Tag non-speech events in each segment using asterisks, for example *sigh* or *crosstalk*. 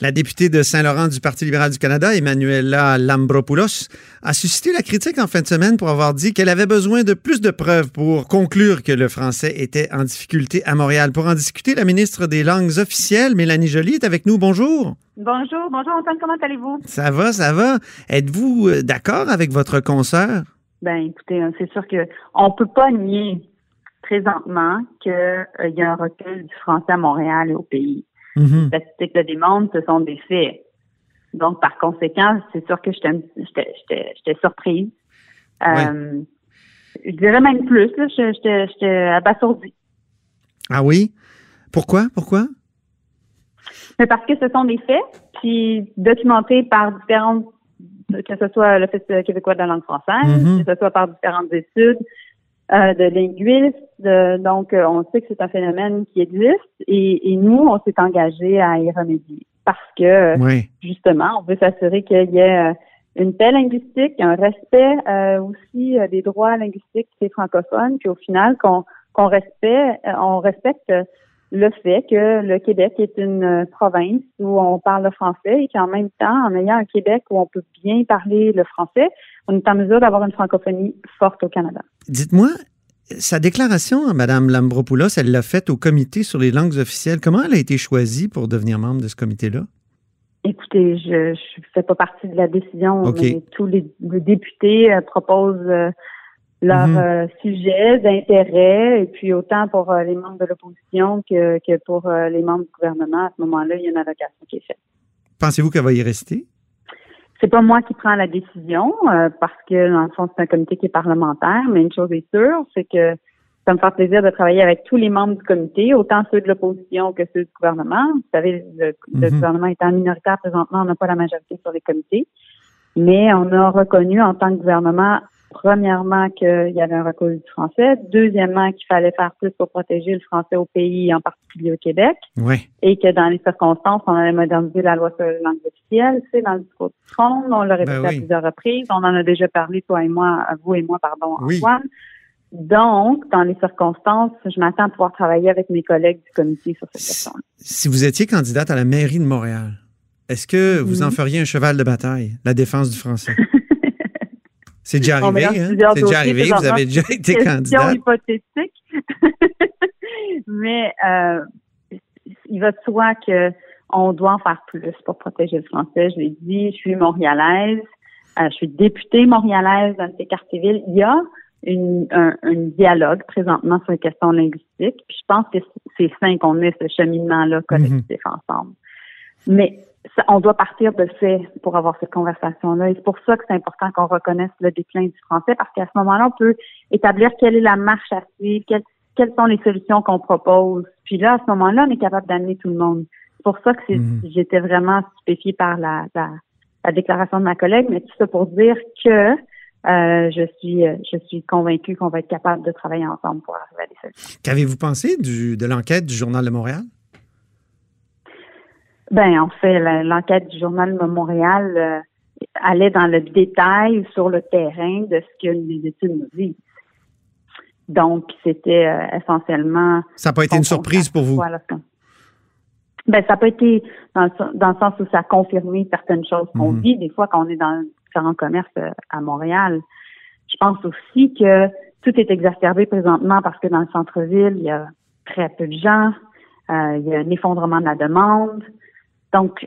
La députée de Saint-Laurent du Parti libéral du Canada, Emmanuela Lambropoulos, a suscité la critique en fin de semaine pour avoir dit qu'elle avait besoin de plus de preuves pour conclure que le français était en difficulté à Montréal. Pour en discuter, la ministre des Langues officielles, Mélanie Joly, est avec nous. Bonjour. Bonjour, bonjour Antoine, comment allez-vous? Ça va, ça va. Êtes-vous euh, d'accord avec votre consoeur? Ben, écoutez, hein, c'est sûr que on peut pas nier présentement qu'il euh, y a un recul du français à Montréal et au pays. Mhm. Les statistiques le démontrent, ce sont des faits. Donc, par conséquent, c'est sûr que j'étais surprise. Euh, Je dirais même plus, j'étais abasourdie. Ah oui? Pourquoi? Pourquoi? Mais parce que ce sont des faits, puis documentés par différentes, que ce soit l'Office québécois de la langue française, Mhm. que ce soit par différentes études euh, de linguistes. de- donc, euh, on sait que c'est un phénomène qui existe et, et nous, on s'est engagé à y remédier parce que, Oui. justement, on veut s'assurer qu'il y ait euh, une paix linguistique, un respect euh, aussi euh, des droits linguistiques des francophones, puis au final, qu'on qu'on respecte, on respecte le fait que le Québec est une euh, province où on parle le français et qu'en même temps, en ayant un Québec où on peut bien parler le français, on est en mesure d'avoir une francophonie forte au Canada. Dites-moi, sa déclaration, Mme Lambropoulos, elle l'a faite au comité sur les langues officielles. Comment elle a été choisie pour devenir membre de ce comité-là? Écoutez, je ne fais pas partie de la décision, OK. mais tous les, les députés euh, proposent euh, leur Mhm. euh, sujet d'intérêt, et puis autant pour euh, les membres de l'opposition que, que pour euh, les membres du gouvernement. À ce moment-là, il y a une allocation qui est faite. Pensez-vous qu'elle va y rester? C'est pas moi qui prends la décision euh, parce que dans le fond c'est un comité qui est parlementaire, mais une chose est sûre, c'est que ça me fait plaisir de travailler avec tous les membres du comité, autant ceux de l'opposition que ceux du gouvernement. Vous savez, le, le Mhm. gouvernement étant minoritaire présentement, on n'a pas la majorité sur les comités, mais on a reconnu en tant que gouvernement Premièrement, qu'il y avait un recul du français. Deuxièmement, qu'il fallait faire plus pour protéger le français au pays, en particulier au Québec Oui. et que dans les circonstances, on allait moderniser la loi sur les langues officielles. C'est dans le discours du trône, on l'a répété Ben oui. à plusieurs reprises. On en a déjà parlé, toi et moi, vous et moi, pardon, Oui. Antoine. Donc, dans les circonstances, je m'attends à pouvoir travailler avec mes collègues du comité sur cette question-là. Si vous étiez candidate à la mairie de Montréal, est-ce que vous en Mhm. feriez un cheval de bataille, la défense du français? *laughs* C'est déjà arrivé, hein? C'est déjà arrivé, vous avez déjà été Question candidate. hypothétique. *laughs* Mais euh, il va de soi que on doit en faire plus pour protéger le français. Je l'ai dit, je suis montréalaise, euh, je suis députée montréalaise dans ces quartiers-villes. Il y a une, un, un dialogue présentement sur les questions linguistiques. Puis je pense que c'est sain qu'on ait ce cheminement-là collectif ensemble. Mais ça, on doit partir de fait pour avoir cette conversation-là. Et c'est pour ça que c'est important qu'on reconnaisse le déclin du français, parce qu'à ce moment-là, on peut établir quelle est la marche à suivre, quelles, quelles sont les solutions qu'on propose. Puis là, à ce moment-là, on est capable d'amener tout le monde. C'est pour ça que c'est- Mhm. j'étais vraiment stupéfiée par la, la, la déclaration de ma collègue, mais tout ça pour dire que euh, je suis je suis convaincue qu'on va être capable de travailler ensemble pour arriver à des solutions. Qu'avez-vous pensé du, de l'enquête du Journal de Montréal? Ben, en fait, l'enquête du Journal de Montréal euh, allait dans le détail sur le terrain de ce que les études nous disent. Donc, c'était euh, essentiellement... Ça n'a pas été une surprise pour vous? Voilà. Ben, ça n'a pas été dans le, dans le sens où ça a confirmé certaines choses qu'on Mhm. vit des fois quand on est dans différents commerces euh, à Montréal. Je pense aussi que tout est exacerbé présentement parce que dans le centre-ville, il y a très peu de gens, euh, il y a un effondrement de la demande. Donc,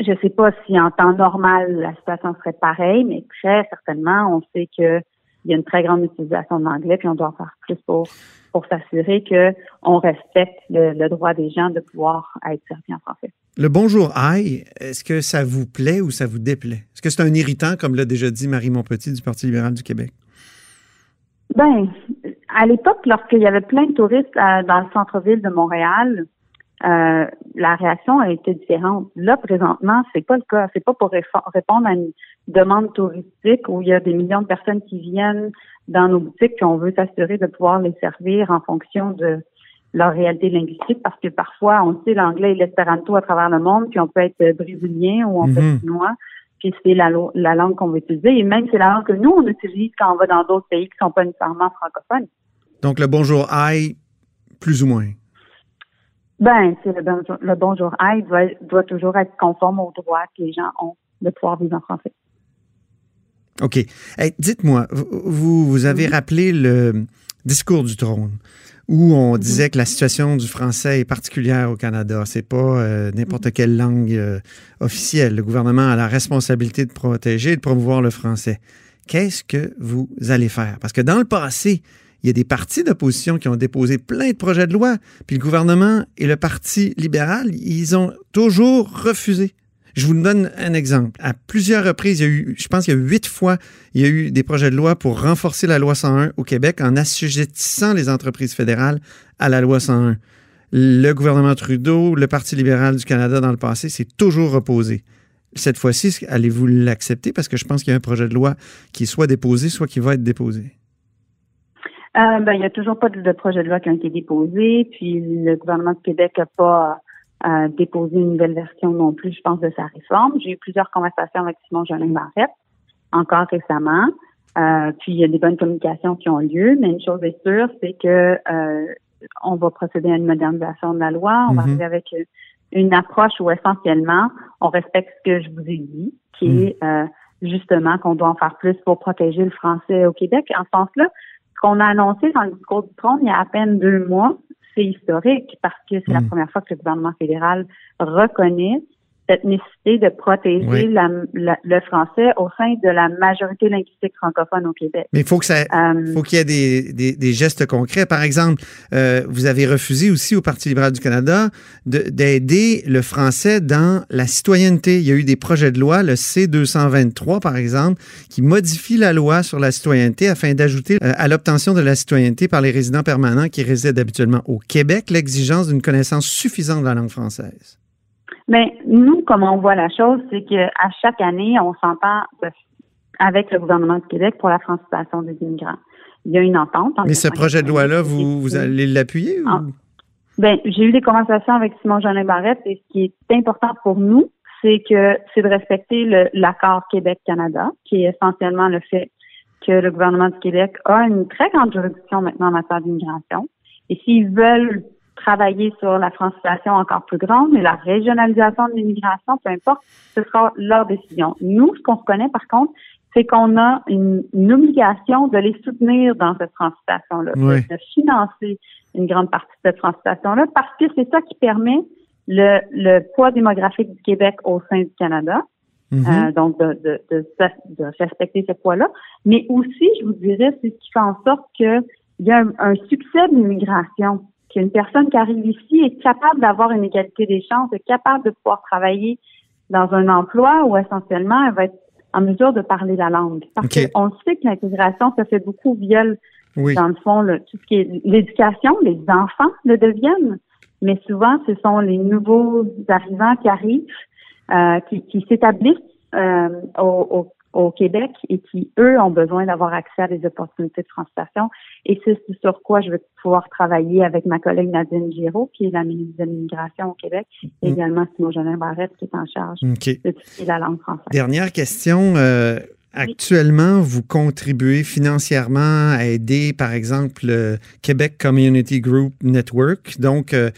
je ne sais pas si en temps normal la situation serait pareille, mais très certainement, on sait que il y a une très grande utilisation de l'anglais, puis on doit en faire plus pour pour s'assurer que on respecte le, le droit des gens de pouvoir être servis en français. Le bonjour aïe, est-ce que ça vous plaît ou ça vous déplaît? Est-ce que c'est un irritant, comme l'a déjà dit Marie Montpetit du Parti libéral du Québec? Ben, à l'époque, lorsqu'il y avait plein de touristes euh, dans le centre-ville de Montréal, euh, la réaction a été différente. Là, présentement, c'est pas le cas. C'est pas pour répondre à une demande touristique où il y a des millions de personnes qui viennent dans nos boutiques puis on veut s'assurer de pouvoir les servir en fonction de leur réalité linguistique parce que parfois, on sait l'anglais et l'espéranto à travers le monde, puis on peut être brésilien ou on peut être mhm. chinois, puis c'est la, la langue qu'on va utiliser. Et même c'est la langue que nous, on utilise quand on va dans d'autres pays qui sont pas nécessairement francophones. Donc, le bonjour aïe, plus ou moins. Ben, c'est le, bonjour aïe doit, toujours être conforme aux droits que les gens ont de pouvoir vivre en français. OK. Dites-moi, vous, vous avez rappelé le discours du trône où on disait que la situation du français est particulière au Canada. C'est pas euh, n'importe quelle langue euh, officielle. Le gouvernement a la responsabilité de protéger et de promouvoir le français. Qu'est-ce que vous allez faire? Parce que dans le passé, il y a des partis d'opposition qui ont déposé plein de projets de loi, puis le gouvernement et le Parti libéral, ils ont toujours refusé. Je vous donne un exemple. À plusieurs reprises, il y a eu, je pense qu'il y a huit fois, il y a eu des projets de loi pour renforcer la loi 101 au Québec en assujettissant les entreprises fédérales à la loi 101. Le gouvernement Trudeau, le Parti libéral du Canada dans le passé s'est toujours opposé. Cette fois-ci, allez-vous l'accepter? Parce que je pense qu'il y a un projet de loi qui soit déposé, soit qui va être déposé. Euh, ben, il n'y a toujours pas de, projet de loi qui a été déposé, puis le gouvernement du Québec n'a pas euh, déposé une nouvelle version non plus, je pense, de sa réforme. J'ai eu plusieurs conversations avec Simon Jolin Barrette, encore récemment. Euh, puis il y a des bonnes communications qui ont lieu, mais une chose est sûre, c'est que euh, on va procéder à une modernisation de la loi. On va mm-hmm. arriver avec une approche où essentiellement on respecte ce que je vous ai dit, qui mm. est euh, justement qu'on doit en faire plus pour protéger le français au Québec. En ce sens-là, qu'on a annoncé dans le discours du trône il y a à peine deux mois, c'est historique parce que c'est la mm. première fois que le gouvernement fédéral reconnaît cette nécessité de protéger le français au sein de la majorité linguistique francophone au Québec. Mais il faut que ça, euh, faut qu'il y ait des, des, gestes concrets. Par exemple, euh, vous avez refusé aussi au Parti libéral du Canada d'aider le français dans la citoyenneté. Il y a eu des projets de loi, le C223 par exemple, qui modifie la loi sur la citoyenneté afin d'ajouter euh, à l'obtention de la citoyenneté par les résidents permanents qui résident habituellement au Québec l'exigence d'une connaissance suffisante de la langue française. Mais nous, comment on voit la chose, c'est qu'à chaque année, on s'entend avec le gouvernement du Québec pour la francisation des immigrants. Il y a une entente. Mais ce projet de loi-là, vous, vous allez l'appuyer ou? Ah. Ben, j'ai eu des conversations avec Simon Jeanin Barrette et ce qui est important pour nous, c'est que c'est de respecter l'accord Québec-Canada, qui est essentiellement le fait que le gouvernement du Québec a une très grande juridiction maintenant en matière d'immigration. Et s'ils veulent travailler sur la francisation encore plus grande, mais la régionalisation de l'immigration, peu importe, ce sera leur décision. Nous, ce qu'on se connaît par contre, c'est qu'on a une, obligation de les soutenir dans cette francisation-là, de, financer une grande partie de cette francisation-là, parce que c'est ça qui permet le, le, poids démographique du Québec au sein du Canada. Mm-hmm. Euh, donc, de, de, de, de, respecter ce poids-là. Mais aussi, je vous dirais, c'est ce qui fait en sorte qu'il y a un, un succès de l'immigration qu'une personne qui arrive ici est capable d'avoir une égalité des chances, est capable de pouvoir travailler dans un emploi où essentiellement elle va être en mesure de parler la langue. Parce qu'on sait que l'intégration, ça fait beaucoup via, dans le fond, tout ce qui est l'éducation, les enfants le deviennent, mais souvent, ce sont les nouveaux arrivants qui arrivent, euh, qui, qui s'établissent au, au, au Québec et qui, eux, ont besoin d'avoir accès à des opportunités de transportation. Et c'est sur quoi je vais pouvoir travailler avec ma collègue Nadine Giraud, qui est la ministre de l'Immigration au Québec, et mm. également Simon Jeanin Barrette, qui est en charge de la langue française. Dernière question. Euh, actuellement, vous contribuez financièrement à aider, par exemple, le Québec Community Group Network, donc euh,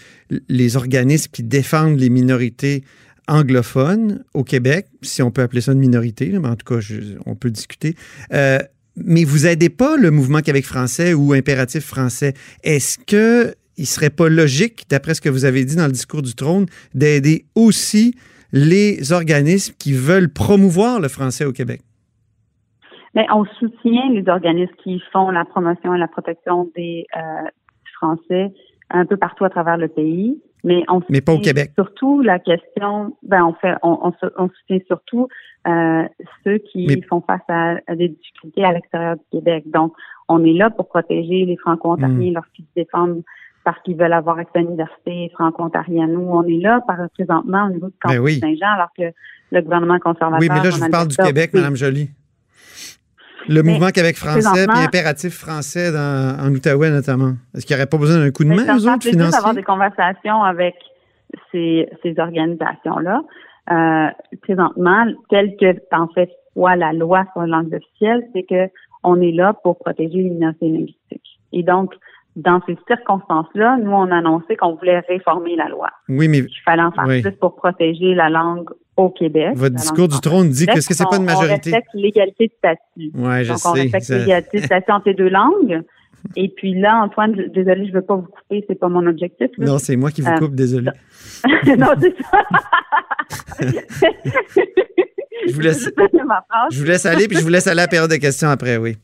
les organismes qui défendent les minorités anglophone au Québec, si on peut appeler ça une minorité, mais en tout cas, on peut discuter. Euh, mais vous aidez pas le mouvement Québec français ou impératif français. Est-ce que il serait pas logique, d'après ce que vous avez dit dans le discours du trône, d'aider aussi les organismes qui veulent promouvoir le français au Québec? Mais on soutient les organismes qui font la promotion et la protection des euh, Français un peu partout à travers le pays. Mais, on mais pas au Québec. Surtout la question, ben on fait, on, on, soutient surtout euh, ceux qui font face à, des difficultés à l'extérieur du Québec. Donc, on est là pour protéger les Franco-Ontariens hmm. lorsqu'ils se défendent parce qu'ils veulent avoir accès à l'université franco-ontarienne. Nous, on est là par présentement au niveau du Ben campus oui. Saint-Jean, alors que le gouvernement conservateur... Oui, mais là, je vous parle du Québec. Mme Joly. Le Mais mouvement Québec français, puis impératif français dans- en Outaouais notamment. Est-ce qu'il n'y aurait pas besoin d'un coup de main, fait autres, plaisir d'avoir financiers? des conversations avec ces, ces organisations-là. Euh, présentement, tel que en fait soit la loi sur la langue officielle, c'est que on est là pour protéger les minorités linguistiques. Et donc, dans ces circonstances-là, nous, on a annoncé qu'on voulait réformer la loi. Oui, mais Il fallait en faire Oui. plus pour protéger la langue au Québec. votre discours du trône dit que Québec, est-ce que c'est pas une on- On majorité? respecte l'égalité de statut. Oui, je Donc, on sais. respecte ça- l'égalité de statut entre les deux langues. Et puis là, Antoine, désolé, je veux pas vous couper, c'est pas mon objectif. là. Non, c'est moi qui vous Euh, coupe, désolé. *laughs* non, c'est ça. *laughs* Je vous laisse-. *laughs* Je vous aller, puis je vous laisse aller à la période de questions après, oui.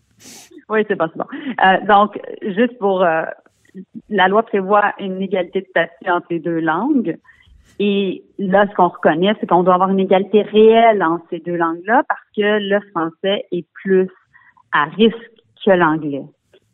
Oui, c'est pas c'est bon. Euh, donc, juste pour euh, la loi prévoit une égalité de statut entre les deux langues. Et là, ce qu'on reconnaît, c'est qu'on doit avoir une égalité réelle entre ces deux langues-là parce que le français est plus à risque que l'anglais.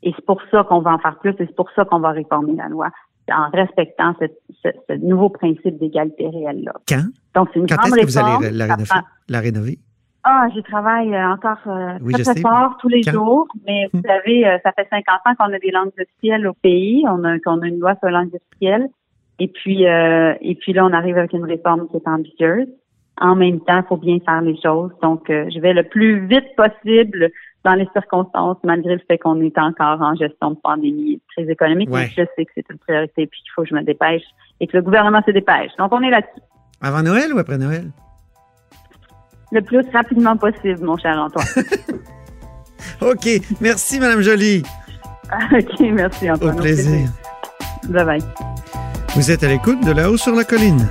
Et c'est pour ça qu'on va en faire plus et c'est pour ça qu'on va réformer la loi, en respectant ce, ce nouveau principe d'égalité réelle-là. Quand? Donc, c'est une Quand grande est-ce que vous allez la rénover? La rénover? Ah, j'y travaille euh, encore euh, Oui, très, je très fort tous les Quand? jours. Mais vous savez, euh, ça fait 50 ans qu'on a des langues officielles au pays. On a, qu'on a une loi sur les langues officielles. Et puis, euh, et puis là, on arrive avec une réforme qui est ambitieuse. En même temps, il faut bien faire les choses. Donc, euh, je vais le plus vite possible dans les circonstances, malgré le fait qu'on est encore en gestion de pandémie très économique. Ouais. Je sais que c'est une priorité puis qu'il faut que je me dépêche et que le gouvernement se dépêche. Donc, on est là-dessus. Avant Noël ou après Noël? Le plus rapidement possible, mon cher Antoine. *laughs* OK. Merci, Mme Joly. *laughs* OK, merci Au Antoine. plaisir. Bye bye. Vous êtes à l'écoute de là-haut sur la colline.